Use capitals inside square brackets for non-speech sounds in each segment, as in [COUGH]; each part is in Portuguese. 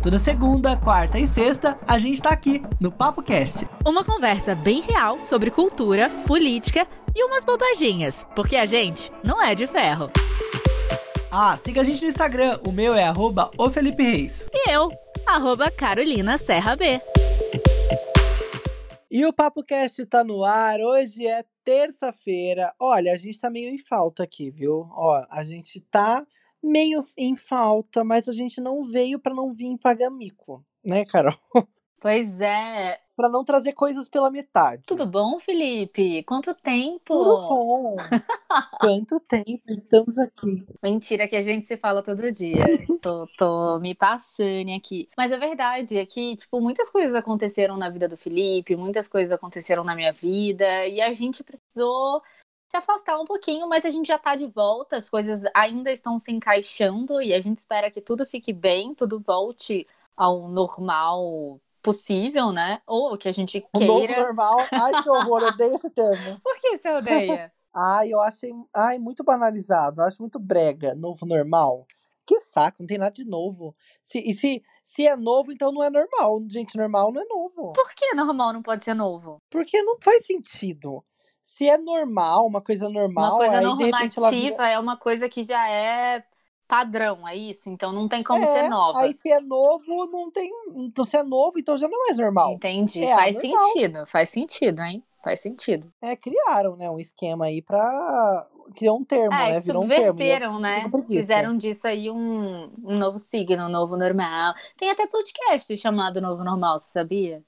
Toda segunda, quarta e sexta, a gente tá aqui no Papo Cast. Uma conversa bem real sobre cultura, política e umas bobaginhas, porque a gente não é de ferro. Ah, siga a gente no Instagram, o meu é arroba o Felipe Reis. E eu, arroba Carolina Serra B. E o Papo Cast tá no ar, hoje é terça-feira. Olha, a gente tá meio em falta aqui, viu? Ó, a gente tá meio em falta, mas a gente não veio para não vir pagar mico, né, Carol? Pois é. [LAUGHS] Para não trazer coisas pela metade. Tudo bom, Felipe? Quanto tempo? Tudo bom. [LAUGHS] Quanto tempo estamos aqui. Mentira que a gente se fala todo dia. tô, tô me passando aqui. Mas é verdade, é que, tipo, muitas coisas aconteceram na vida do Felipe, muitas coisas aconteceram na minha vida, e a gente precisou se afastar um pouquinho, mas a gente já tá de volta, as coisas ainda estão se encaixando e a gente espera que tudo fique bem, tudo volte ao normal possível, né? Ou que a gente queira. O novo normal. Ai, que horror, eu odeio esse termo. [LAUGHS] Por que você odeia? ai, eu achei ai, muito banalizado, eu acho muito brega, novo normal. Que saco, não tem nada de novo. Se, e se, se é novo, então não é normal. Gente, normal não é novo. Por que normal não pode ser novo? Porque não faz sentido se é normal, uma coisa normal. Uma coisa aí, normativa vira... é uma coisa que já é padrão, é isso? Então não tem como é, ser nova. Aí se é novo, não tem. Então se é novo, então já não é mais normal. Entendi. É faz sentido, faz sentido, hein? Faz sentido. É, criaram, né, um esquema aí pra. Criou um termo, é, né? Virou subverteram, um termo. né? Fizeram disso aí um, um novo signo, um novo normal. Tem até podcast chamado Novo Normal, você sabia?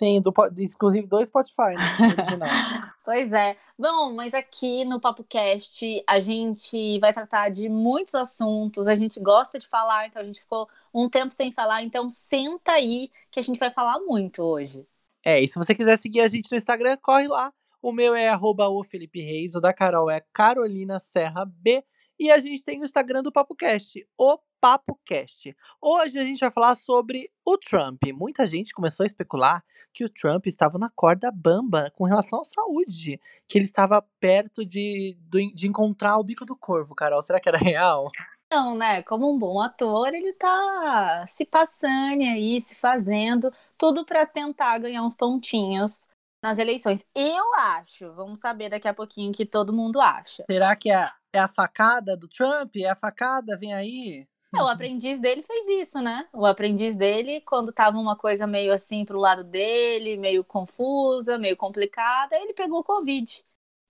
Sim, do, inclusive do Spotify, né? [LAUGHS] pois é. Bom, mas aqui no Papo Cast a gente vai tratar de muitos assuntos, a gente gosta de falar, então a gente ficou um tempo sem falar, então senta aí que a gente vai falar muito hoje. É, e se você quiser seguir a gente no Instagram, corre lá. O meu é arroba o Felipe Reis, o da Carol é Carolina Serra B. E a gente tem o Instagram do PapoCast, o PapoCast. Hoje a gente vai falar sobre o Trump. Muita gente começou a especular que o Trump estava na corda bamba com relação à saúde, que ele estava perto de, de encontrar o bico do corvo, Carol. Será que era real? Não, né? Como um bom ator, ele tá se passando aí, se fazendo, tudo para tentar ganhar uns pontinhos nas eleições. Eu acho, vamos saber daqui a pouquinho que todo mundo acha. Será que é, é a facada do Trump? É a facada? Vem aí? É, o aprendiz dele fez isso, né? O aprendiz dele, quando tava uma coisa meio assim pro lado dele, meio confusa, meio complicada, ele pegou Covid.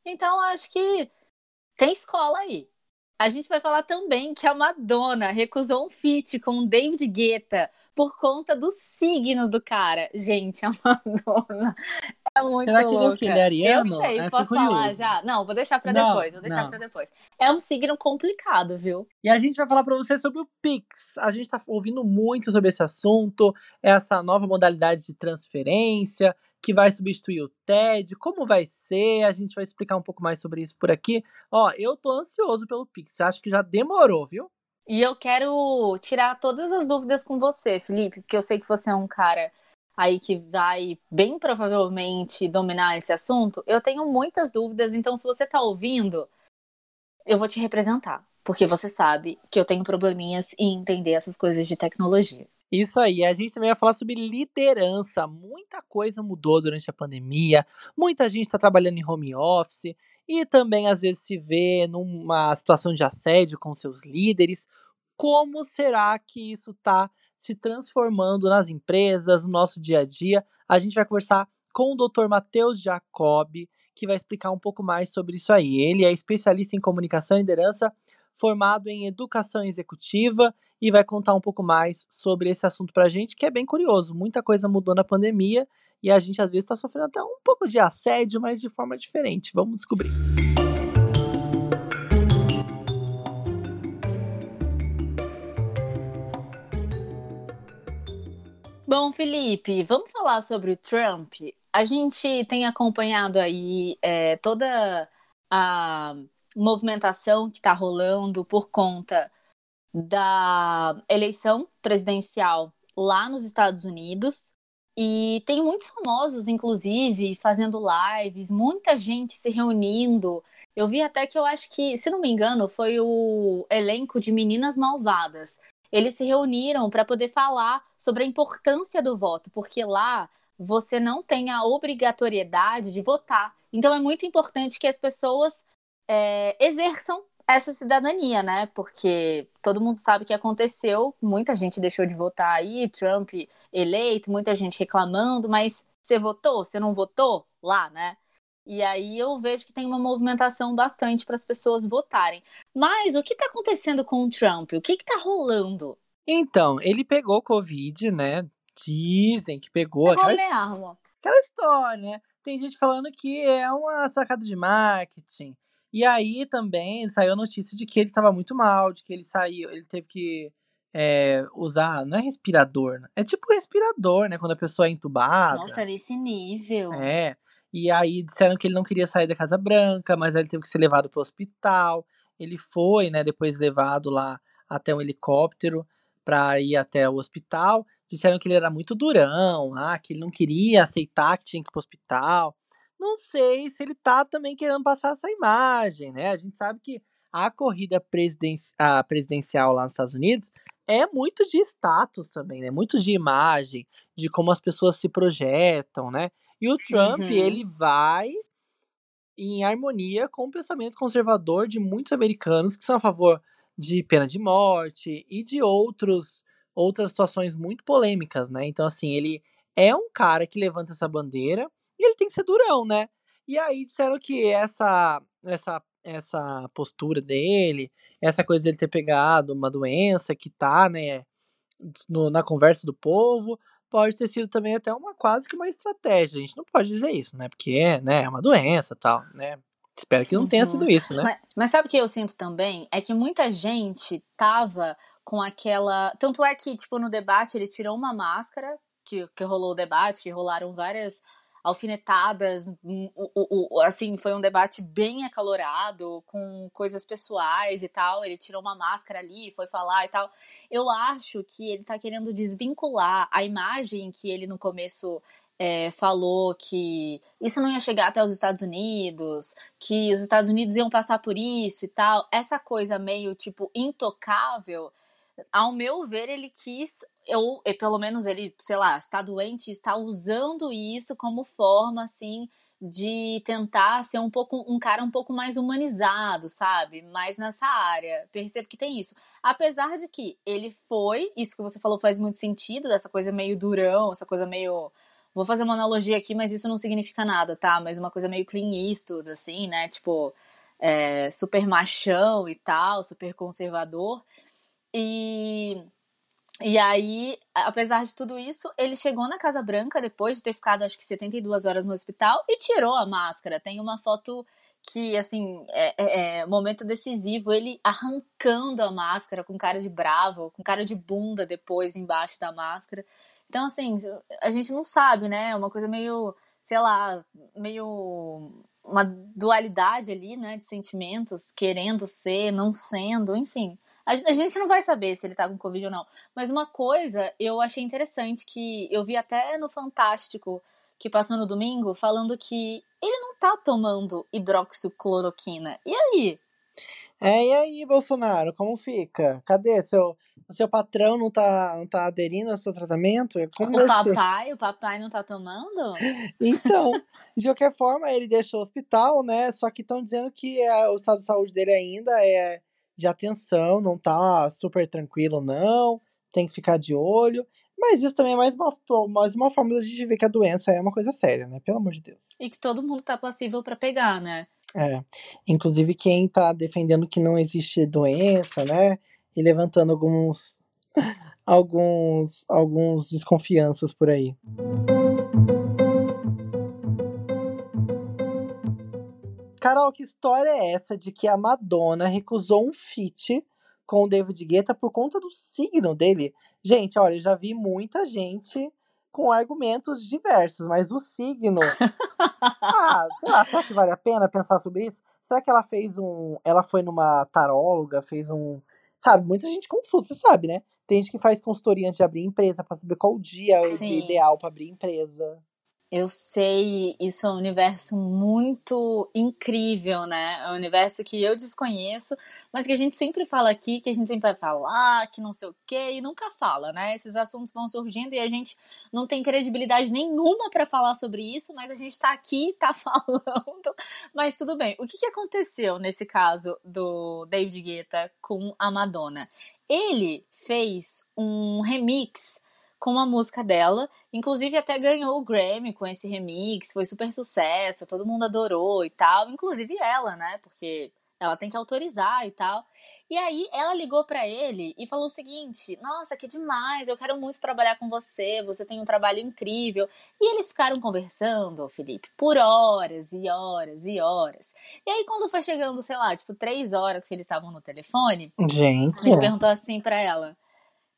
Então, acho que tem escola aí. A gente vai falar também que a Madonna recusou um feat com o David Guetta por conta do signo do cara. Gente, a [LAUGHS] Madonna é muito Será que louca. ele, é que ele é ariano? Eu sei, é, posso falar já? Não, vou deixar pra não, depois, vou deixar não. pra depois. É um signo complicado, viu? E a gente vai falar pra você sobre o Pix. A gente tá ouvindo muito sobre esse assunto, essa nova modalidade de transferência que vai substituir o TED, como vai ser, a gente vai explicar um pouco mais sobre isso por aqui. Ó, eu tô ansioso pelo Pix, acho que já demorou, viu? E eu quero tirar todas as dúvidas com você, Felipe, porque eu sei que você é um cara aí que vai bem provavelmente dominar esse assunto. Eu tenho muitas dúvidas, então se você está ouvindo, eu vou te representar, porque você sabe que eu tenho probleminhas em entender essas coisas de tecnologia. Isso aí, a gente também vai falar sobre liderança. Muita coisa mudou durante a pandemia, muita gente está trabalhando em home office e também às vezes se vê numa situação de assédio com seus líderes. Como será que isso está se transformando nas empresas, no nosso dia a dia? A gente vai conversar com o Dr. Matheus Jacob, que vai explicar um pouco mais sobre isso aí. Ele é especialista em comunicação e liderança, formado em educação executiva e vai contar um pouco mais sobre esse assunto para a gente, que é bem curioso. Muita coisa mudou na pandemia e a gente às vezes está sofrendo até um pouco de assédio, mas de forma diferente. Vamos descobrir. Bom, Felipe, vamos falar sobre o Trump. A gente tem acompanhado aí é, toda a movimentação que está rolando por conta da eleição presidencial lá nos Estados Unidos. E tem muitos famosos, inclusive, fazendo lives, muita gente se reunindo. Eu vi até que eu acho que, se não me engano, foi o elenco de Meninas Malvadas. Eles se reuniram para poder falar sobre a importância do voto, porque lá você não tem a obrigatoriedade de votar. Então é muito importante que as pessoas é, exerçam essa cidadania, né? Porque todo mundo sabe o que aconteceu, muita gente deixou de votar aí, Trump eleito, muita gente reclamando, mas você votou? Você não votou lá, né? E aí eu vejo que tem uma movimentação bastante para as pessoas votarem. Mas o que está acontecendo com o Trump? O que está rolando? Então, ele pegou Covid, né? Dizem que pegou. Pegou aquela, mesmo. aquela história, né? Tem gente falando que é uma sacada de marketing. E aí também saiu a notícia de que ele estava muito mal, de que ele saiu, ele teve que é, usar, não é respirador, né? é tipo respirador, né? Quando a pessoa é entubada. Nossa, nesse nível. É. E aí disseram que ele não queria sair da Casa Branca, mas ele teve que ser levado para o hospital. Ele foi, né, depois levado lá até um helicóptero para ir até o hospital. Disseram que ele era muito durão, ah, que ele não queria aceitar que tinha que ir para o hospital. Não sei se ele tá também querendo passar essa imagem, né? A gente sabe que a corrida a presidencial lá nos Estados Unidos é muito de status também, né? Muito de imagem, de como as pessoas se projetam, né? E o Trump, uhum. ele vai em harmonia com o pensamento conservador de muitos americanos que são a favor de pena de morte e de outros outras situações muito polêmicas, né? Então assim, ele é um cara que levanta essa bandeira e ele tem que ser durão, né? E aí disseram que essa essa essa postura dele, essa coisa dele ter pegado uma doença que tá, né, no, na conversa do povo, pode ter sido também até uma quase que uma estratégia. A gente não pode dizer isso, né? Porque, né, é uma doença tal, né? Espero que não tenha sido uhum. isso, né? Mas, mas sabe o que eu sinto também? É que muita gente tava com aquela. Tanto é que, tipo, no debate ele tirou uma máscara, que, que rolou o debate, que rolaram várias alfinetadas, hum, o, o, assim, foi um debate bem acalorado, com coisas pessoais e tal. Ele tirou uma máscara ali, foi falar e tal. Eu acho que ele tá querendo desvincular a imagem que ele no começo é, falou que isso não ia chegar até os Estados Unidos, que os Estados Unidos iam passar por isso e tal. Essa coisa meio tipo intocável ao meu ver, ele quis, ou pelo menos ele, sei lá, está doente, está usando isso como forma, assim, de tentar ser um pouco um cara um pouco mais humanizado, sabe? Mais nessa área. Percebo que tem isso. Apesar de que ele foi, isso que você falou faz muito sentido, dessa coisa meio durão, essa coisa meio Vou fazer uma analogia aqui, mas isso não significa nada, tá? Mas uma coisa meio clean Eastwood, assim, né? Tipo, é, super machão e tal, super conservador. E, e aí, apesar de tudo isso, ele chegou na Casa Branca depois de ter ficado acho que 72 horas no hospital e tirou a máscara. Tem uma foto que, assim, é, é, é momento decisivo, ele arrancando a máscara com cara de bravo, com cara de bunda depois embaixo da máscara. Então, assim, a gente não sabe, né? É uma coisa meio, sei lá, meio uma dualidade ali, né, de sentimentos, querendo ser, não sendo, enfim. A, gente não vai saber se ele tá com Covid ou não. Mas uma coisa eu achei interessante que eu vi até no Fantástico que passou no domingo falando que ele não tá tomando hidroxicloroquina. E aí? É, e aí, Bolsonaro, como fica? Cadê seu o seu patrão não tá, não tá aderindo ao seu tratamento? É como o papai, o papai não tá tomando? [LAUGHS] Então, de qualquer forma, ele deixou o hospital, né? Só que estão dizendo que é, o estado de saúde dele ainda é de atenção, não tá super tranquilo, não. Tem que ficar de olho. Mas isso também é mais uma, mais uma forma de a gente ver que a doença é uma coisa séria, né? Pelo amor de Deus. E que todo mundo tá passível para pegar, né? É. Inclusive quem tá defendendo que não existe doença, né? E levantando alguns [LAUGHS] alguns alguns desconfianças por aí. Carol, que história é essa de que a Madonna recusou um feat com o David Guetta por conta do signo dele? Gente, olha, eu já vi muita gente com argumentos diversos, mas o signo. [LAUGHS] ah, sei lá, será que vale a pena pensar sobre isso? Será que ela fez um. Ela foi numa taróloga, fez um. Sabe, muita gente consulta, você sabe, né? Tem gente que faz consultoria antes de abrir empresa para saber qual dia é o ideal para abrir empresa. Eu sei, isso é um universo muito incrível, né? É um universo que eu desconheço, mas que a gente sempre fala aqui, que a gente sempre vai falar, que não sei o quê, e nunca fala, né? Esses assuntos vão surgindo e a gente não tem credibilidade nenhuma para falar sobre isso, mas a gente tá aqui, [LAUGHS] tá falando. Mas tudo bem. O que, que aconteceu nesse caso do David Guetta com a Madonna? Ele fez um remix com a música dela. Inclusive, até ganhou o Grammy com esse remix, foi super sucesso, todo mundo adorou e tal. Inclusive ela, né? Porque ela tem que autorizar e tal. E aí ela ligou para ele e falou o seguinte: "Nossa, que demais, eu quero muito trabalhar com você, você tem um trabalho incrível". E eles ficaram conversando, Felipe, por horas e horas e horas. E aí quando foi chegando, sei lá, tipo três horas que eles estavam no telefone, Gente. ele perguntou assim para ela: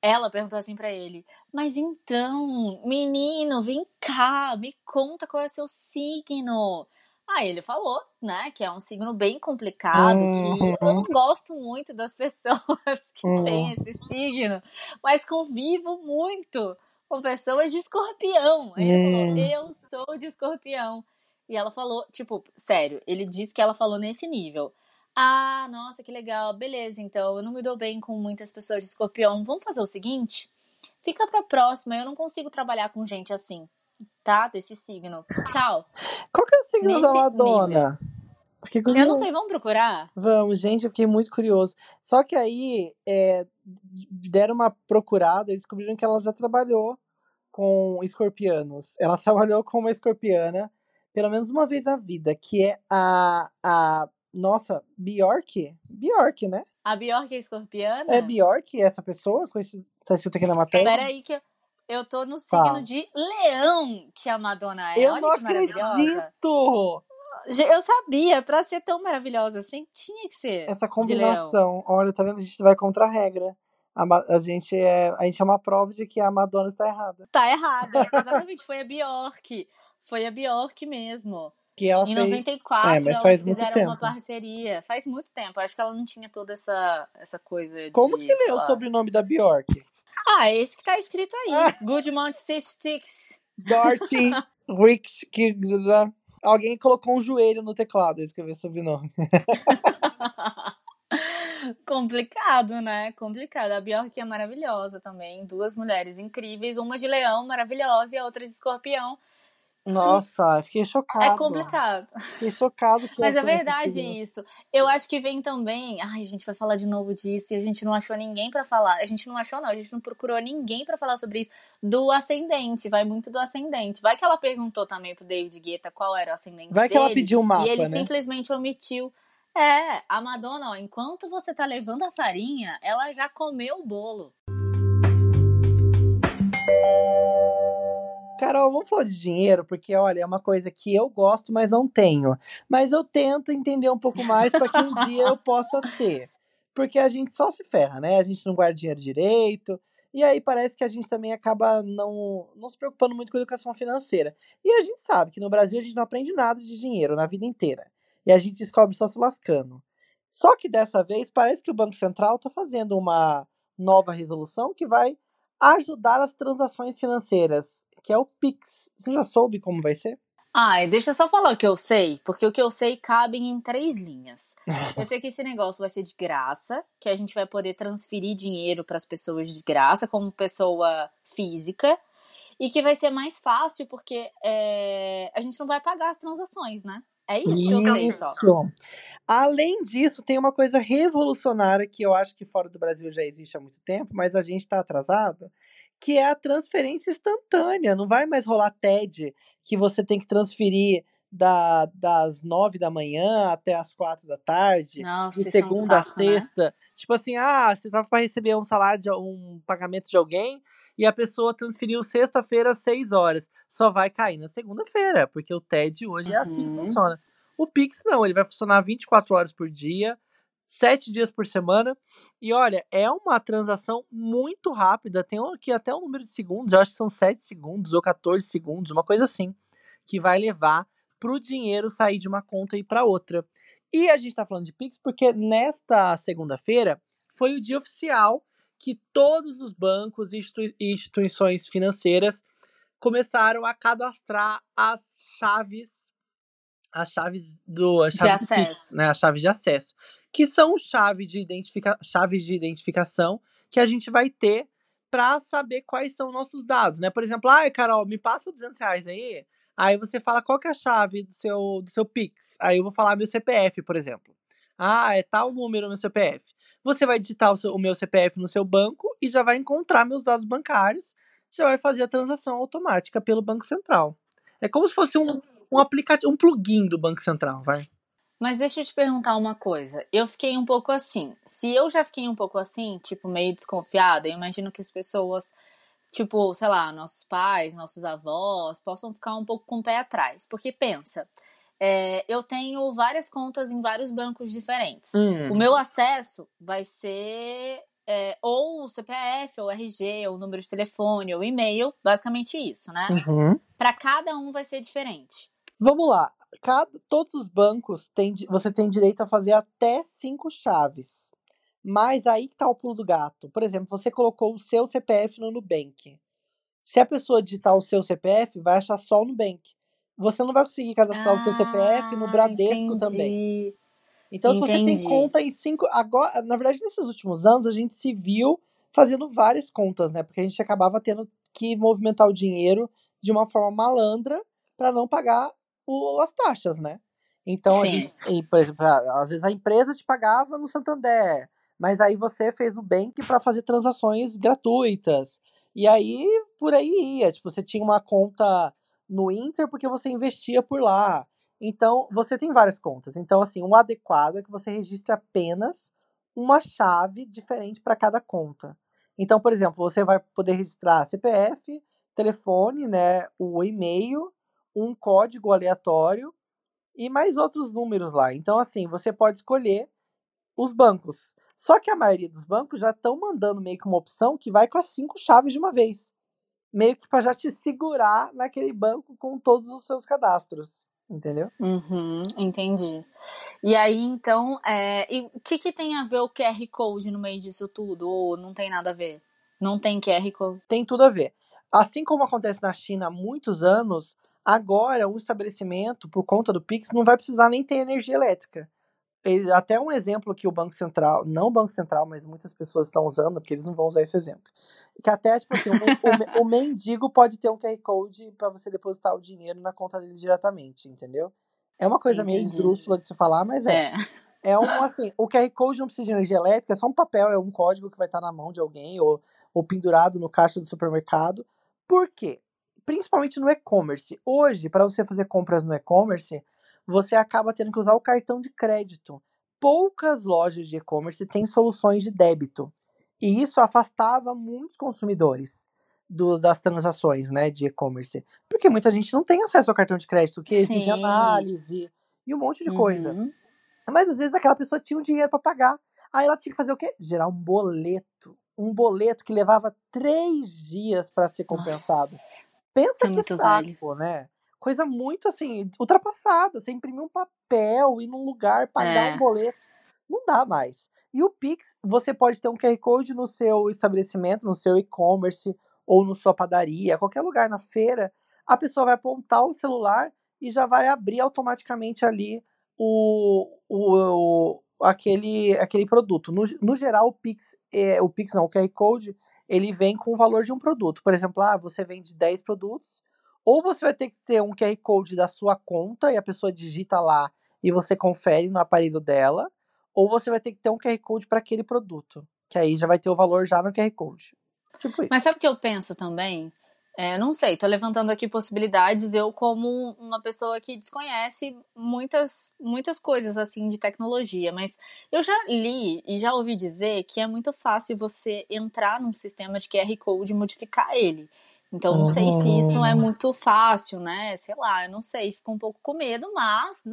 ela perguntou assim para ele: Mas então, menino, vem cá, me conta qual é seu signo. Aí ele falou, né, que é um signo bem complicado, uhum. que eu não gosto muito das [LAUGHS] pessoas que uhum. têm esse signo, mas convivo muito com pessoas de escorpião. Aí ele falou, é. eu sou de escorpião. E ela falou, tipo, sério, ele disse que ela falou nesse nível. Ah, nossa, que legal. Beleza, então eu não me dou bem com muitas pessoas de escorpião. Vamos fazer o seguinte? Fica pra próxima. Eu não consigo trabalhar com gente assim, tá? Desse signo. Tchau. Qual que é o signo Nesse da Madonna? Eu não sei, vamos procurar? Vamos, gente, eu fiquei muito curioso. Só que aí é, deram uma procurada e descobriram que ela já trabalhou com escorpianos. Ela [LAUGHS] trabalhou com uma escorpiana pelo menos uma vez na vida, que é a, a nossa, Bjork? Bjork, né? A Bjork é escorpiana? É Bjork essa pessoa? Com esse, tá escrito aqui na matéria? Espera aí que eu, eu tô no signo tá. de leão que a Madonna é. Eu Olha não acredito! Eu sabia, pra ser tão maravilhosa assim, tinha que ser. Essa combinação. Olha, tá vendo? A gente vai contra a regra. A, a, gente é, a gente é uma prova de que a Madonna está errada. Tá errada. Exatamente, foi a Bjork. Foi a Bjork mesmo que ela em fez. 94 é, mas faz muito fizeram tempo. uma parceria. Faz muito tempo. Acho que ela não tinha toda essa, essa coisa Como de, que leu o sobrenome da Bjork? Ah, esse que tá escrito aí. Ah. Goodmont Sticks. Dorothy [LAUGHS] Ricks. Alguém colocou um joelho no teclado e escreveu sobrenome. [LAUGHS] Complicado, né? Complicado. A Bjork é maravilhosa também. Duas mulheres incríveis. Uma de leão, maravilhosa, e a outra de escorpião nossa, fiquei chocado. É complicado. Fiquei chocado. [LAUGHS] Que Mas é verdade isso. Eu acho que vem também. Ai, a gente vai falar de novo disso e a gente não achou ninguém para falar. A gente não achou, não. A gente não procurou ninguém para falar sobre isso. Do ascendente. Vai muito do ascendente. Vai que ela perguntou também pro David Guetta qual era o ascendente Vai dele. que ela pediu um mapa. E ele né? simplesmente omitiu. É, a Madonna, ó, enquanto você tá levando a farinha, ela já comeu o bolo. Carol, vamos falar de dinheiro, porque olha, é uma coisa que eu gosto, mas não tenho. Mas eu tento entender um pouco mais para que um dia eu possa ter. Porque a gente só se ferra, né? A gente não guarda dinheiro direito. E aí parece que a gente também acaba não, não se preocupando muito com a educação financeira. E a gente sabe que no Brasil a gente não aprende nada de dinheiro na vida inteira. E a gente descobre só se lascando. Só que dessa vez parece que o Banco Central está fazendo uma nova resolução que vai ajudar as transações financeiras que é o Pix. Você já soube como vai ser? Ai, deixa eu só falar o que eu sei, porque o que eu sei cabe em três linhas. [LAUGHS] Eu sei que esse negócio vai ser de graça, que a gente vai poder transferir dinheiro para as pessoas de graça, como pessoa física, e que vai ser mais fácil porque é, a gente não vai pagar as transações, né? É isso, isso. que eu sei só. Além disso, tem uma coisa revolucionária que eu acho que fora do Brasil já existe há muito tempo, mas a gente está atrasado, que é a transferência instantânea. Não vai mais rolar TED, que você tem que transferir da, das nove da manhã até as quatro da tarde, Nossa, de segunda é um a né? sexta. Né? Tipo assim, ah, você tava para receber um salário, de um pagamento de alguém, e a pessoa transferiu sexta-feira às seis horas. Só vai cair na segunda-feira, porque o TED hoje uhum. é assim que uhum. funciona. O Pix não, ele vai funcionar 24 horas por dia, sete dias por semana. E olha, é uma transação muito rápida. Tem aqui até um número de segundos, eu acho que são 7 segundos ou 14 segundos, uma coisa assim, que vai levar para o dinheiro sair de uma conta e para outra. E a gente está falando de Pix porque nesta segunda-feira foi o dia oficial que todos os bancos e instituições financeiras começaram a cadastrar as chaves as chaves do as De chaves Pix, acesso. né, as chaves de acesso, que são chave de identifica, chaves de identificação que a gente vai ter para saber quais são nossos dados, né? Por exemplo, ai, Carol, me passa 200 reais aí. Aí você fala qual que é a chave do seu, do seu Pix. Aí eu vou falar meu CPF, por exemplo. Ah, é tal número no CPF. Você vai digitar o, seu- o meu CPF no seu banco e já vai encontrar meus dados bancários. Já vai fazer a transação automática pelo Banco Central. É como se fosse um, um aplicativo, um plugin do Banco Central, vai. Mas deixa eu te perguntar uma coisa. Eu fiquei um pouco assim. Se eu já fiquei um pouco assim, tipo, meio desconfiada, eu imagino que as pessoas, tipo, sei lá, nossos pais, nossos avós, possam ficar um pouco com o pé atrás. Porque pensa, é, eu tenho várias contas em vários bancos diferentes. Hum. O meu acesso vai ser é, ou o CPF, ou RG, ou o número de telefone, ou e-mail, basicamente isso, né? Uhum. Para cada um vai ser diferente. Vamos lá. Cada, todos os bancos di- você tem direito a fazer até cinco chaves. Mas aí que tá o pulo do gato. Por exemplo, você colocou o seu CPF no Nubank. Se a pessoa digitar o seu CPF, vai achar só o Nubank. Você não vai conseguir cadastrar o seu CPF no Ah, Bradesco também. entendi. Então, se você tem Entendi. conta em cinco. Agora, na verdade, nesses últimos anos, a gente se viu fazendo várias contas, né? Porque a gente acabava tendo que movimentar o dinheiro de uma forma malandra para não pagar o- as taxas, né? Então, gente, e, por exemplo, a- às vezes a empresa te pagava no Santander, mas aí você fez o Bank para fazer transações gratuitas. E aí, por aí ia. Tipo, você tinha uma conta no Inter porque você investia por lá. Então, você tem várias contas. Então, assim, o adequado é que você registre apenas uma chave diferente para cada conta. Então, por exemplo, você vai poder registrar CPF, telefone, né, o e-mail, um código aleatório e mais outros números lá. Então, assim, você pode escolher os bancos. Só que a maioria dos bancos já estão mandando meio que uma opção que vai com as cinco chaves de uma vez. Meio que para já te segurar naquele banco com todos os seus cadastros. Entendeu? Uhum, entendi. E aí, então, é, e o que, que tem a ver o QR Code no meio disso tudo? Ou não tem nada a ver? Não tem QR Code? Tem tudo a ver. Assim como acontece na China há muitos anos, agora um estabelecimento, por conta do Pix, não vai precisar nem ter energia elétrica. Ele- até um exemplo que o Banco Central, não o Banco Central, mas muitas pessoas estão usando, porque eles não vão usar esse exemplo. Que até, tipo assim, o, o o mendigo pode ter um QR Code para você depositar o dinheiro na conta dele diretamente, entendeu? É uma coisa meio Entendi. esdrúxula de se falar, mas é. É. É um, assim, o QR Code não precisa de energia elétrica, é só um papel, é um código que vai estar na mão de alguém ou, ou pendurado no caixa do supermercado. Por quê? Principalmente no e-commerce. Hoje, para você fazer compras no e-commerce, você acaba tendo que usar o cartão de crédito. Poucas lojas de e-commerce têm soluções de débito. E isso afastava muitos consumidores do- das transações né, de e-commerce. Porque muita gente não tem acesso ao cartão de crédito, que exige Sim. análise e um monte de coisa. Uhum. Mas às vezes aquela pessoa tinha o dinheiro para pagar. Aí ela tinha que fazer o quê? Gerar um boleto. Um boleto que levava três dias para ser compensado. Nossa. Pensa isso é que saco, né? Coisa muito assim, ultrapassada. Você imprimir um papel, ir num lugar, pagar É. um boleto. Não dá mais. E o Pix, você pode ter um QR Code no seu estabelecimento, no seu e-commerce, ou na sua padaria, qualquer lugar na feira. A pessoa vai apontar o celular e já vai abrir automaticamente ali o, o, o- aquele, aquele produto. No, no geral, o Pix, é, o Pix não, o QR Code, ele vem com o valor de um produto. Por exemplo, ah, você vende 10 produtos, ou você vai ter que ter um QR Code da sua conta e a pessoa digita lá e você confere no aparelho dela, ou você vai ter que ter um QR Code para aquele produto, que aí já vai ter o valor já no QR Code. Tipo isso. Mas sabe o que eu penso também? É, não sei, tô levantando aqui possibilidades. Eu, como uma pessoa que desconhece muitas, muitas coisas assim de tecnologia, mas eu já li e já ouvi dizer que é muito fácil você entrar num sistema de QR Code e modificar ele. Então, não sei se isso é Uhum. muito fácil, né? Sei lá, eu não sei, fico um pouco com medo, mas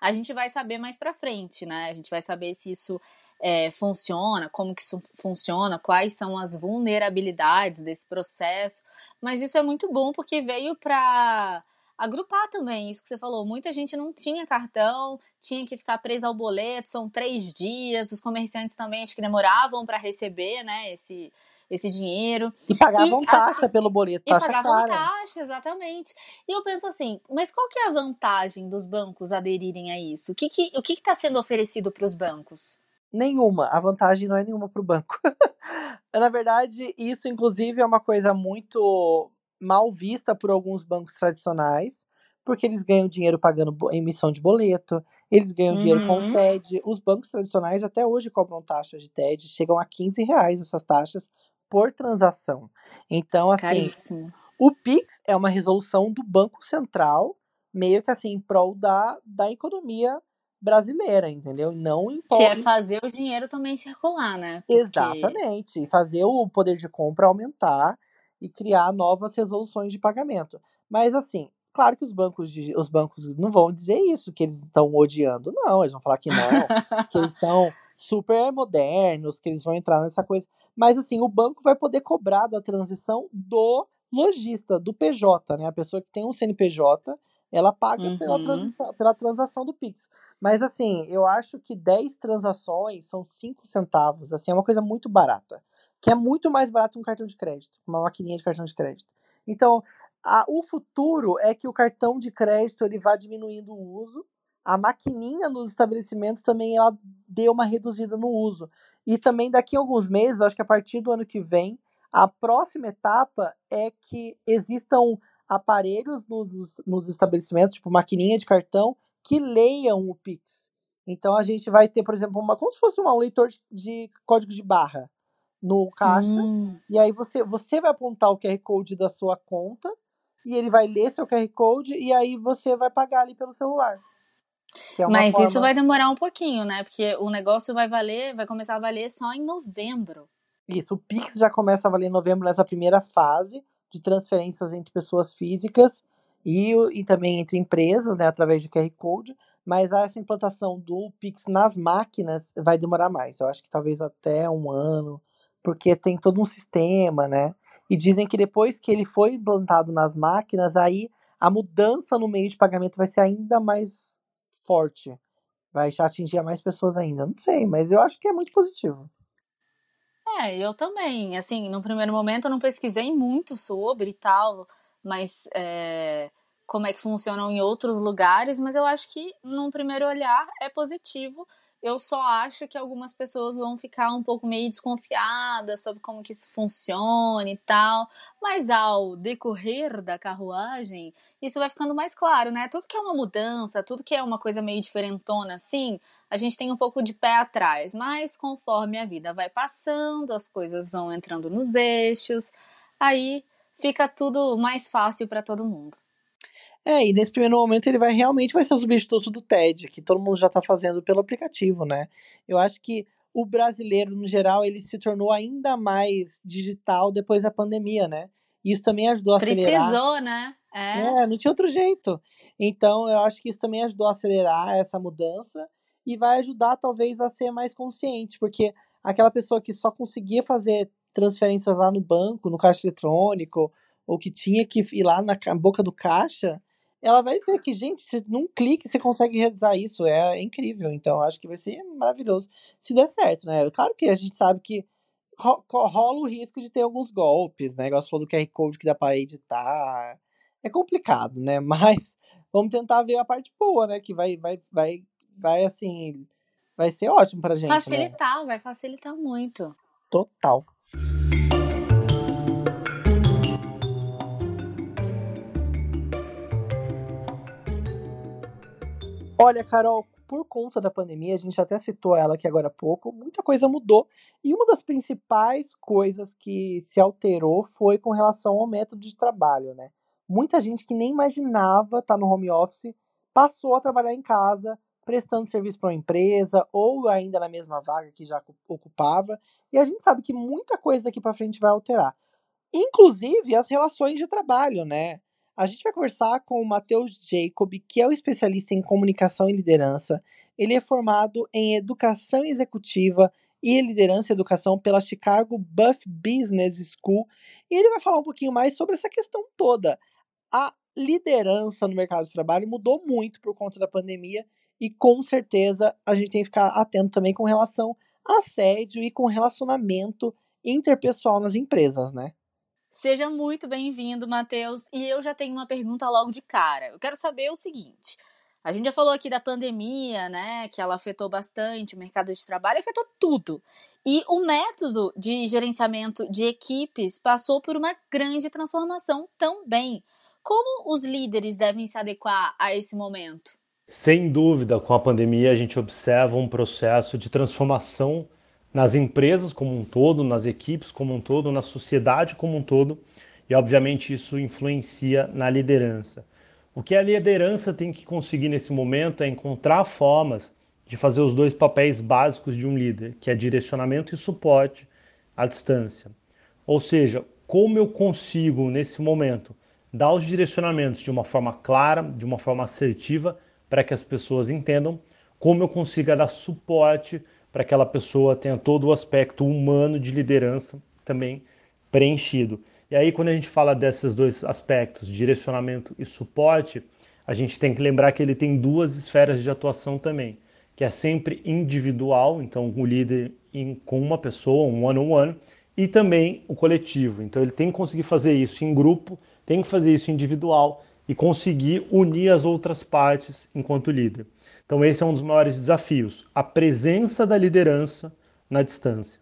a gente vai saber mais pra frente, né? A gente vai saber se isso é, funciona, como que isso funciona, quais são as vulnerabilidades desse processo. Mas isso é muito bom porque veio para agrupar também isso que você falou. Muita gente não tinha cartão, tinha que ficar presa ao boleto, são três dias. Os comerciantes também acho que demoravam para receber, né? Esse, esse dinheiro. E pagavam e taxa as... pelo boleto, E pagavam cara. taxa, exatamente. E eu penso assim, mas qual que é a vantagem dos bancos aderirem a isso? O que que, o que está sendo oferecido para os bancos? Nenhuma. A vantagem não é nenhuma para o banco. [LAUGHS] Na verdade, isso inclusive é uma coisa muito mal vista por alguns bancos tradicionais, porque eles ganham dinheiro pagando emissão de boleto, eles ganham uhum. dinheiro com uhum. TED. Os bancos tradicionais até hoje cobram taxas de TED, chegam a 15 reais essas taxas por transação. Então, assim, Caríssimo. o PIX é uma resolução do Banco Central, meio que assim, em prol da, da economia brasileira, entendeu? Não importa. Que é fazer o dinheiro também circular, né? Porque... Exatamente. Fazer o poder de compra aumentar e criar novas resoluções de pagamento. Mas assim, claro que os bancos, de, os bancos não vão dizer isso, que eles estão odiando. Não, eles vão falar que não, que eles estão super modernos, que eles vão entrar nessa coisa. Mas assim, o banco vai poder cobrar da transição do lojista, do PJ, né? A pessoa que tem um CNPJ, ela paga uhum. pela, transação, pela transação do Pix. Mas assim, eu acho que 10 transações são 5 centavos, assim, é uma coisa muito barata que é muito mais barato que um cartão de crédito, uma maquininha de cartão de crédito. Então, a, o futuro é que o cartão de crédito ele vá diminuindo o uso, a maquininha nos estabelecimentos também ela deu uma reduzida no uso. E também daqui a alguns meses, acho que a partir do ano que vem, a próxima etapa é que existam aparelhos nos, nos estabelecimentos, tipo maquininha de cartão, que leiam o Pix. Então a gente vai ter, por exemplo, uma como se fosse um leitor de, de código de barra no caixa. Hum. E aí você, você vai apontar o QR Code da sua conta e ele vai ler seu QR Code e aí você vai pagar ali pelo celular. É Mas forma... isso vai demorar um pouquinho, né? Porque o negócio vai valer, vai começar a valer só em novembro. Isso, o Pix já começa a valer em novembro nessa primeira fase de transferências entre pessoas físicas e, e também entre empresas, né, através de QR Code, mas essa implantação do Pix nas máquinas vai demorar mais. Eu acho que talvez até um ano, porque tem todo um sistema, né? E dizem que depois que ele foi implantado nas máquinas, aí a mudança no meio de pagamento vai ser ainda mais forte. Vai atingir mais pessoas ainda. Não sei, mas eu acho que é muito positivo. É, eu também. Assim, no primeiro momento eu não pesquisei muito sobre e tal, mas é, como é que funcionam em outros lugares, mas eu acho que num primeiro olhar é positivo eu só acho que algumas pessoas vão ficar um pouco meio desconfiadas sobre como que isso funciona e tal. Mas ao decorrer da carruagem, isso vai ficando mais claro, né? Tudo que é uma mudança, tudo que é uma coisa meio diferentona assim, a gente tem um pouco de pé atrás. Mas conforme a vida vai passando, as coisas vão entrando nos eixos, aí fica tudo mais fácil para todo mundo. É, e nesse primeiro momento ele vai realmente vai ser o substituto do TED, que todo mundo já está fazendo pelo aplicativo, né? Eu acho que o brasileiro, no geral, ele se tornou ainda mais digital depois da pandemia, né? Isso também ajudou a Precisou, acelerar. Precisou, né? É. é, não tinha outro jeito. Então, eu acho que isso também ajudou a acelerar essa mudança e vai ajudar, talvez, a ser mais consciente, porque aquela pessoa que só conseguia fazer transferências lá no banco, no caixa eletrônico, ou que tinha que ir lá na boca do caixa, ela vai ver que, gente, se, num clique você consegue realizar isso. É incrível. Então, acho que vai ser maravilhoso se der certo, né? Claro que a gente sabe que ro rola o risco de ter alguns golpes, né? Negócio falou do QR Code que dá pra editar. É complicado, né? [LAUGHS] Mas vamos tentar ver a parte boa, né? Que vai, vai, vai, vai assim. Vai ser ótimo pra gente. Né? Facilitar, né? vai facilitar muito. Total. Olha, Carol, por conta da pandemia, a gente até citou ela aqui agora há pouco, muita coisa mudou. E uma das principais coisas que se alterou foi com relação ao método de trabalho, né? Muita gente que nem imaginava estar no home office passou a trabalhar em casa, prestando serviço para uma empresa ou ainda na mesma vaga que já ocupava. E a gente sabe que muita coisa daqui para frente vai alterar. Inclusive as relações de trabalho, né? A gente vai conversar com o Matheus Jacob, que é o especialista em comunicação e liderança. Ele é formado em educação executiva e liderança e educação pela Chicago Buff Business School. E ele vai falar um pouquinho mais sobre essa questão toda. A liderança no mercado de trabalho mudou muito por conta da pandemia e com certeza a gente tem que ficar atento também com relação a assédio e com relacionamento interpessoal nas empresas, né? Seja muito bem-vindo, Matheus. E eu já tenho uma pergunta logo de cara. Eu quero saber o seguinte: a gente já falou aqui da pandemia, né? Que ela afetou bastante o mercado de trabalho, afetou tudo. E o método de gerenciamento de equipes passou por uma grande transformação também. Como os líderes devem se adequar a esse momento? Sem dúvida, com a pandemia, a gente observa um processo de transformação nas empresas como um todo, nas equipes como um todo, na sociedade como um todo, e obviamente isso influencia na liderança. O que a liderança tem que conseguir nesse momento é encontrar formas de fazer os dois papéis básicos de um líder, que é direcionamento e suporte à distância. Ou seja, como eu consigo nesse momento dar os direcionamentos de uma forma clara, de uma forma assertiva, para que as pessoas entendam, como eu consiga dar suporte para que aquela pessoa tenha todo o aspecto humano de liderança também preenchido. E aí, quando a gente fala desses dois aspectos, direcionamento e suporte, a gente tem que lembrar que ele tem duas esferas de atuação também, que é sempre individual, então o líder em, com uma pessoa, um one-on-one, -on -one, e também o coletivo. Então ele tem que conseguir fazer isso em grupo tem que fazer isso individual e conseguir unir as outras partes enquanto líder. Então, esse é um dos maiores desafios: a presença da liderança na distância.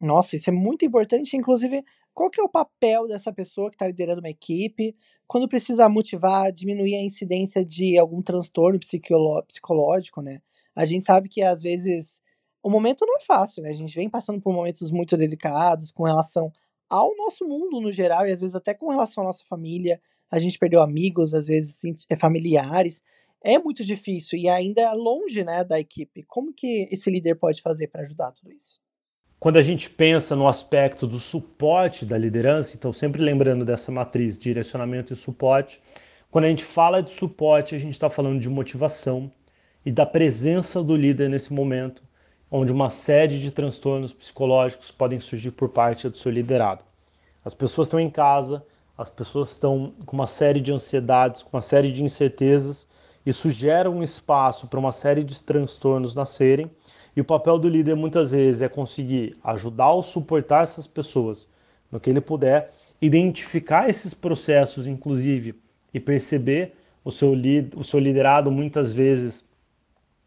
Nossa, isso é muito importante. Inclusive, qual que é o papel dessa pessoa que está liderando uma equipe quando precisa motivar, diminuir a incidência de algum transtorno psicológico, né? A gente sabe que às vezes o momento não é fácil, né? A gente vem passando por momentos muito delicados com relação ao nosso mundo no geral e às vezes até com relação à nossa família. A gente perdeu amigos, às vezes é familiares. É muito difícil e ainda é longe, né, da equipe. Como que esse líder pode fazer para ajudar tudo isso? Quando a gente pensa no aspecto do suporte da liderança, então sempre lembrando dessa matriz direcionamento e suporte, quando a gente fala de suporte, a gente está falando de motivação e da presença do líder nesse momento onde uma série de transtornos psicológicos podem surgir por parte do seu liderado. As pessoas estão em casa, as pessoas estão com uma série de ansiedades, com uma série de incertezas, isso gera um espaço para uma série de transtornos nascerem, e o papel do líder muitas vezes é conseguir ajudar ou suportar essas pessoas no que ele puder, identificar esses processos, inclusive, e perceber o seu, o seu liderado muitas vezes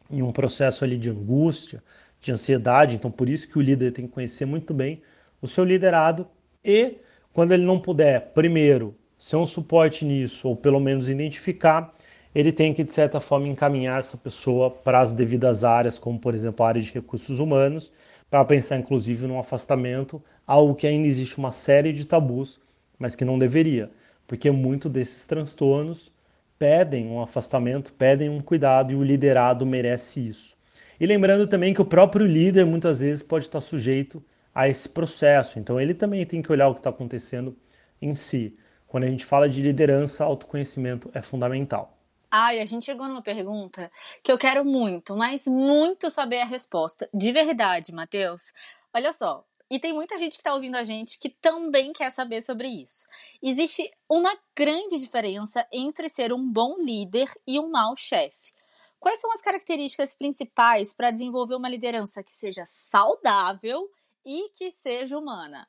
em um processo ali de angústia, de ansiedade. Então, por isso que o líder tem que conhecer muito bem o seu liderado e, quando ele não puder, primeiro, ser um suporte nisso, ou pelo menos identificar, ele tem que, de certa forma, encaminhar essa pessoa para as devidas áreas, como, por exemplo, a área de recursos humanos, para pensar, inclusive, num afastamento, algo que ainda existe uma série de tabus, mas que não deveria, porque muito desses transtornos pedem um afastamento, pedem um cuidado e o liderado merece isso. E lembrando também que o próprio líder muitas vezes pode estar sujeito a esse processo, então ele também tem que olhar o que está acontecendo em si. Quando a gente fala de liderança, autoconhecimento é fundamental. Ai, a gente chegou numa pergunta que eu quero muito, mas muito saber a resposta. De verdade, Matheus. Olha só, e tem muita gente que está ouvindo a gente que também quer saber sobre isso. Existe uma grande diferença entre ser um bom líder e um mau chefe. Quais são as características principais para desenvolver uma liderança que seja saudável e que seja humana?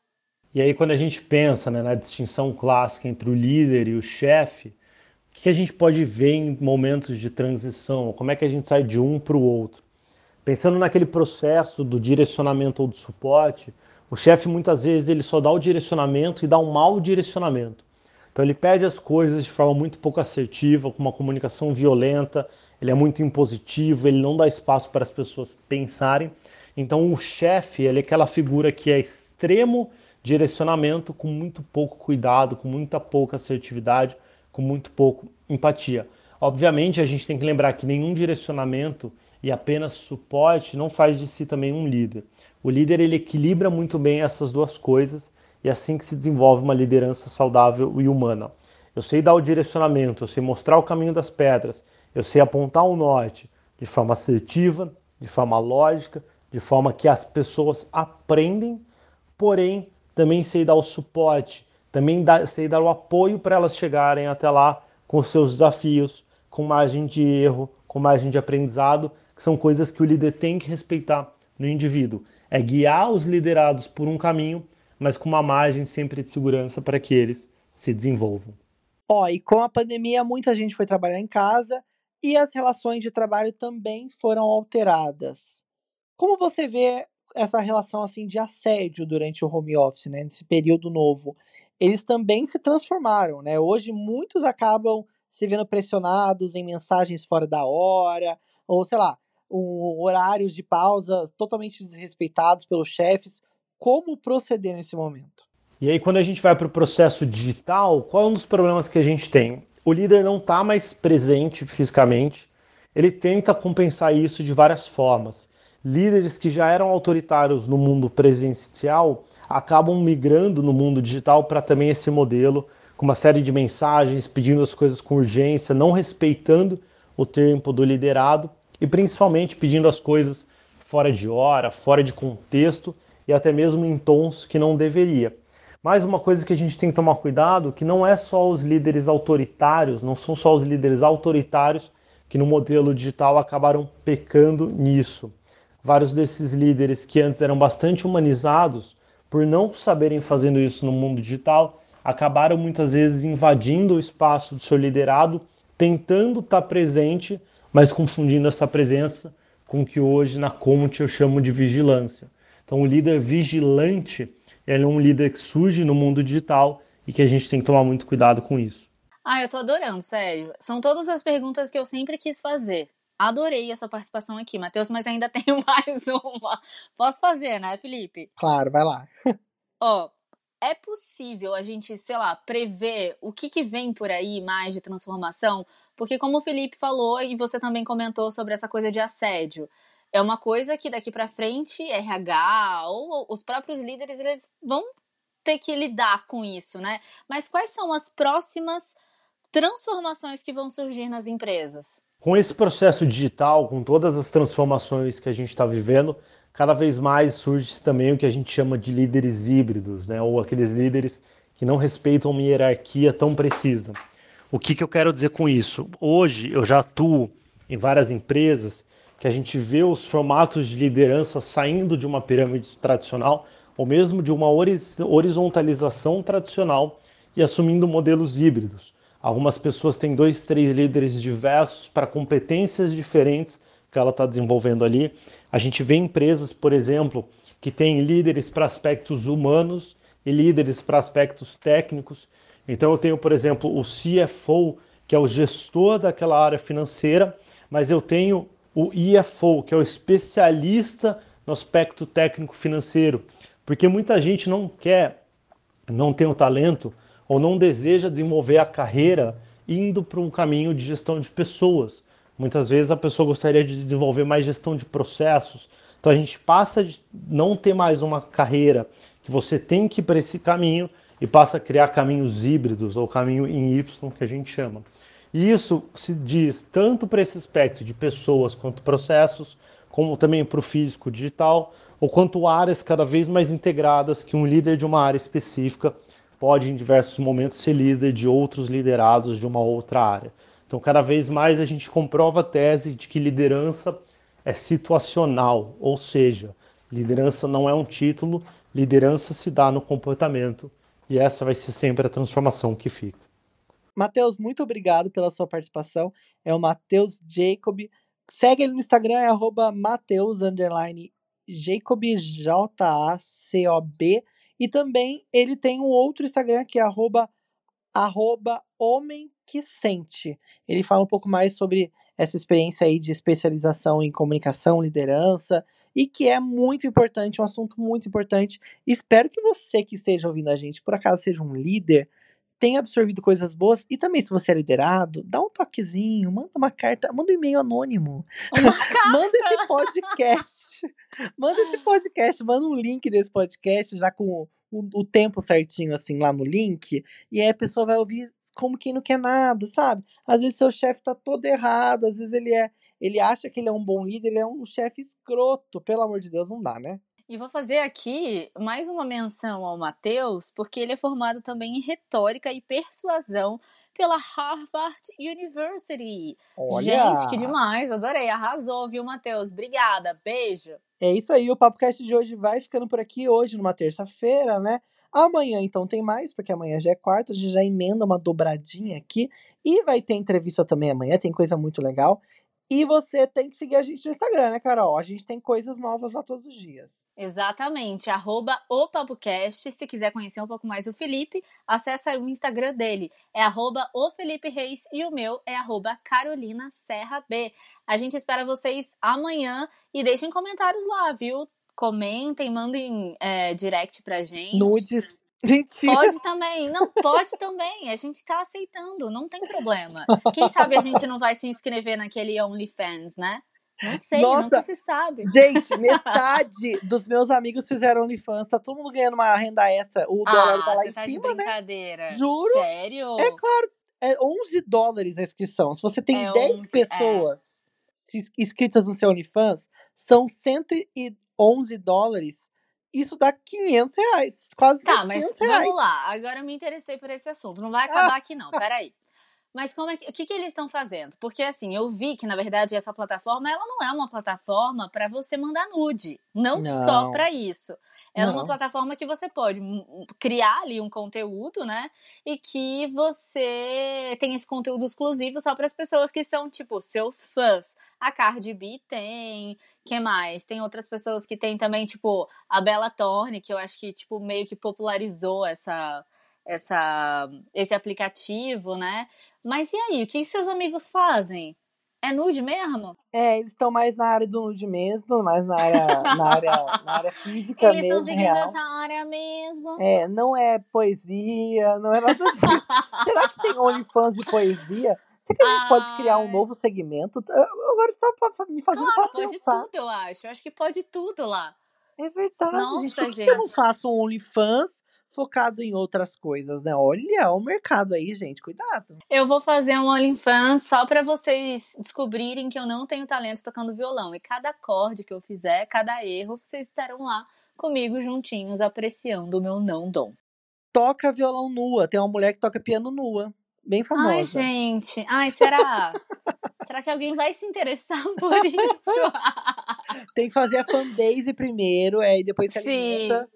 E aí, quando a gente pensa né, na distinção clássica entre o líder e o chefe, o que a gente pode ver em momentos de transição? Como é que a gente sai de um para o outro? Pensando naquele processo do direcionamento ou do suporte, o chefe muitas vezes ele só dá o direcionamento e dá um mau direcionamento. Então ele pede as coisas de forma muito pouco assertiva, com uma comunicação violenta, ele é muito impositivo, ele não dá espaço para as pessoas pensarem. Então o chefe, ele é aquela figura que é extremo direcionamento com muito pouco cuidado, com muita pouca assertividade, com muito pouco empatia. Obviamente a gente tem que lembrar que nenhum direcionamento e apenas suporte não faz de si também um líder. O líder ele equilibra muito bem essas duas coisas e é assim que se desenvolve uma liderança saudável e humana. Eu sei dar o direcionamento, eu sei mostrar o caminho das pedras, eu sei apontar o norte de forma assertiva, de forma lógica, de forma que as pessoas aprendem, porém também sei dar o suporte, também sei dar o apoio para elas chegarem até lá com seus desafios, com margem de erro, com margem de aprendizado, que são coisas que o líder tem que respeitar no indivíduo. É guiar os liderados por um caminho, mas com uma margem sempre de segurança para que eles se desenvolvam. Ó, e com a pandemia, muita gente foi trabalhar em casa e as relações de trabalho também foram alteradas. Como você vê essa relação assim de assédio durante o home office, né, nesse período novo? Eles também se transformaram, né? Hoje muitos acabam se vendo pressionados em mensagens fora da hora, ou sei lá, um, horários de pausa totalmente desrespeitados pelos chefes. Como proceder nesse momento? E aí, quando a gente vai para o processo digital, qual é um dos problemas que a gente tem? O líder não está mais presente fisicamente, ele tenta compensar isso de várias formas. Líderes que já eram autoritários no mundo presencial acabam migrando no mundo digital para também esse modelo, com uma série de mensagens pedindo as coisas com urgência, não respeitando o tempo do liderado e principalmente pedindo as coisas fora de hora, fora de contexto e até mesmo em tons que não deveria. Mais uma coisa que a gente tem que tomar cuidado, que não é só os líderes autoritários, não são só os líderes autoritários que no modelo digital acabaram pecando nisso. Vários desses líderes que antes eram bastante humanizados, por não saberem fazendo isso no mundo digital, acabaram muitas vezes invadindo o espaço do seu liderado, tentando estar presente, mas confundindo essa presença com o que hoje na Conte eu chamo de vigilância. Então, o líder vigilante ele é um líder que surge no mundo digital e que a gente tem que tomar muito cuidado com isso. Ah, eu tô adorando, sério. São todas as perguntas que eu sempre quis fazer. Adorei a sua participação aqui, Matheus, mas ainda [LAUGHS] tenho mais uma. Posso fazer, né, Felipe? Claro, vai lá. Ó, é possível a gente, sei lá, prever o que, que vem por aí mais de transformação? Porque, como o Felipe falou e você também comentou sobre essa coisa de assédio, é uma coisa que daqui para frente RH ou os próprios líderes eles vão ter que lidar com isso, né? Mas quais são as próximas transformações que vão surgir nas empresas? Com esse processo digital, com todas as transformações que a gente está vivendo, cada vez mais surge também o que a gente chama de líderes híbridos, né? Ou aqueles líderes que não respeitam uma hierarquia tão precisa. O que, que eu quero dizer com isso? Hoje eu já atuo em várias empresas que a gente vê os formatos de liderança saindo de uma pirâmide tradicional ou mesmo de uma horizontalização tradicional e assumindo modelos híbridos. Algumas pessoas têm dois, três líderes diversos para competências diferentes que ela está desenvolvendo ali. A gente vê empresas, por exemplo, que têm líderes para aspectos humanos e líderes para aspectos técnicos. Então eu tenho, por exemplo, o CFO, que é o gestor daquela área financeira, mas eu tenho o IFO, que é o especialista no aspecto técnico financeiro, porque muita gente não quer, não tem o talento ou não deseja desenvolver a carreira indo para um caminho de gestão de pessoas. Muitas vezes a pessoa gostaria de desenvolver mais gestão de processos. Então a gente passa de não ter mais uma carreira que você tem que ir para esse caminho e passa a criar caminhos híbridos ou caminho em Y que a gente chama. E isso se diz tanto para esse aspecto de pessoas quanto processos, como também para o físico digital, ou quanto áreas cada vez mais integradas que um líder de uma área específica pode, em diversos momentos, ser líder de outros liderados de uma outra área. Então, cada vez mais a gente comprova a tese de que liderança é situacional, ou seja, liderança não é um título, liderança se dá no comportamento, e essa vai ser sempre a transformação que fica. Matheus, muito obrigado pela sua participação. É o Matheus Jacob. Segue ele no Instagram, é arroba Mateus, Jacob, J-A-C-O-B. E também ele tem um outro Instagram que é arroba, arroba Homem que Sente. Ele fala um pouco mais sobre essa experiência aí de especialização em comunicação, liderança, e que é muito importante, um assunto muito importante. Espero que você que esteja ouvindo a gente, por acaso seja um líder, tem absorvido coisas boas. E também, se você é liderado, dá um toquezinho, manda uma carta, manda um e-mail anônimo. [LAUGHS] manda esse podcast. [LAUGHS] manda esse podcast, manda um link desse podcast já com o, o, tempo certinho, assim, lá no link. E aí a pessoa vai ouvir como quem não quer nada, sabe? Às vezes seu chefe tá todo errado, às vezes ele é. Ele acha que ele é um bom líder, ele é um chefe escroto. Pelo amor de Deus, não dá, né? E vou fazer aqui mais uma menção ao Matheus, porque ele é formado também em retórica e persuasão pela Harvard University. Olha! Gente, que demais, adorei, arrasou, viu, Matheus? Obrigada, beijo. É isso aí, o PapoCast de hoje vai ficando por aqui hoje, numa terça-feira, né? Amanhã, então, tem mais, porque amanhã já é quarta, a gente já emenda uma dobradinha aqui. E vai ter entrevista também amanhã, tem coisa muito legal. E você tem que seguir a gente no Instagram, né, Carol? A gente tem coisas novas lá todos os dias. Exatamente, arroba o PapoCast. Se quiser conhecer um pouco mais o Felipe, acessa o Instagram dele. É arroba o Felipe Reis e o meu é arroba Carolina Serra B. A gente espera vocês amanhã e deixem comentários lá, viu? Comentem, mandem é, direct pra gente. Nudes. Mentira. Pode também, não, pode também. A gente tá aceitando, não tem problema. Quem sabe a gente não vai se inscrever naquele OnlyFans, né? Não sei, Nossa. nunca se sabe. Gente, metade dos meus amigos fizeram OnlyFans. Tá todo mundo ganhando uma renda extra. O dólar tá lá em tá de cima, né? brincadeira. Juro. Sério? É claro. É 11 dólares a inscrição. Se você tem É 10 11, pessoas se- inscritas no seu OnlyFans, são 111 dólares. Isso dá 500 reais. Quase Tá, mas 700 reais. vamos lá. Agora eu me interessei por esse assunto. Não vai acabar aqui, não. Peraí. Mas como é que, o que, que eles estão fazendo? Porque assim, eu vi que na verdade essa plataforma ela não é uma plataforma para você mandar nude, não, só Não. para isso. Ela é uma Não. plataforma que você pode criar ali um conteúdo, né? E que você tem esse conteúdo exclusivo só para as pessoas que são tipo seus fãs. A Cardi B tem, que mais? Tem outras pessoas que tem também, tipo, a Bella Thorne, que eu acho que, tipo, meio que popularizou essa, essa, esse aplicativo, né? Mas e aí, o que seus amigos fazem? É nude mesmo? É, eles estão mais na área do nude mesmo, mais na área, na área, na área [LAUGHS] física Eles estão mesmo, seguindo real. essa área mesmo. É, não é poesia, não é nada disso. [LAUGHS] Será que tem OnlyFans de poesia? Será que a gente pode criar um Ai. novo segmento? Eu- Agora está me fazendo Claro, pode pensar. tudo, eu acho. Eu acho que pode tudo lá. É verdade, Nossa, gente. Por que, que eu não gente. faço um OnlyFans focado em outras coisas, né? Olha o mercado aí, gente. Cuidado. Eu vou fazer um OnlyFans só pra vocês descobrirem que eu não tenho talento tocando violão. E cada acorde que eu fizer, cada erro, vocês estarão lá comigo juntinhos, apreciando o meu não dom. Toca violão nua. Tem uma mulher que toca piano nua. Bem famosa. Ai, gente. Ai, será? [LAUGHS] será que alguém vai se interessar [LAUGHS] por isso? Tem que fazer a fanbase primeiro, aí depois se Sim. alimenta.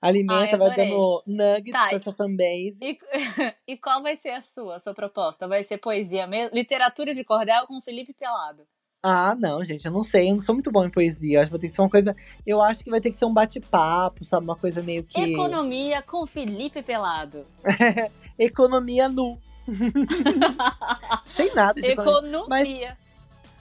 Alimenta, Ai, vai dando nuggets Tá, pra essa fanbase. E, [LAUGHS] e qual vai ser a sua, a sua proposta? Vai ser poesia mesmo? Literatura de cordel com Felipe Pelado. Ah, não, gente, eu não sei, eu não sou muito bom em poesia. Eu acho que vai ter que ser uma coisa. Eu acho que vai ter que ser um bate-papo, sabe? Uma coisa meio que. Economia com Felipe Pelado. [LAUGHS] Economia nu. [LAUGHS] Sem nada de economia. Economia.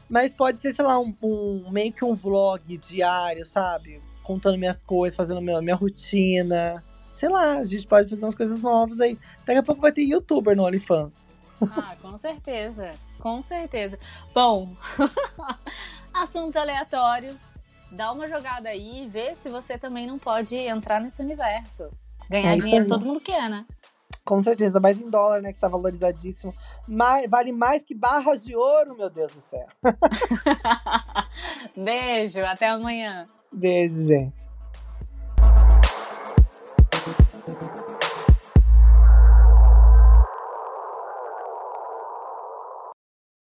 Mas pode ser, sei lá, um, um- meio que um vlog diário, sabe? Contando minhas coisas, fazendo minha, minha rotina. Sei lá, a gente pode fazer umas coisas novas aí. Daqui a pouco vai ter youtuber no OnlyFans. Ah, com certeza. Com certeza. Bom, [LAUGHS] assuntos aleatórios. Dá uma jogada aí e vê se você também não pode entrar nesse universo. Ganhar É dinheiro todo mundo quer, né? Com certeza, mas em dólar, né? Que tá valorizadíssimo. Mais, vale mais que barras de ouro, meu Deus do céu. [LAUGHS] Beijo, até amanhã. Beijo, gente.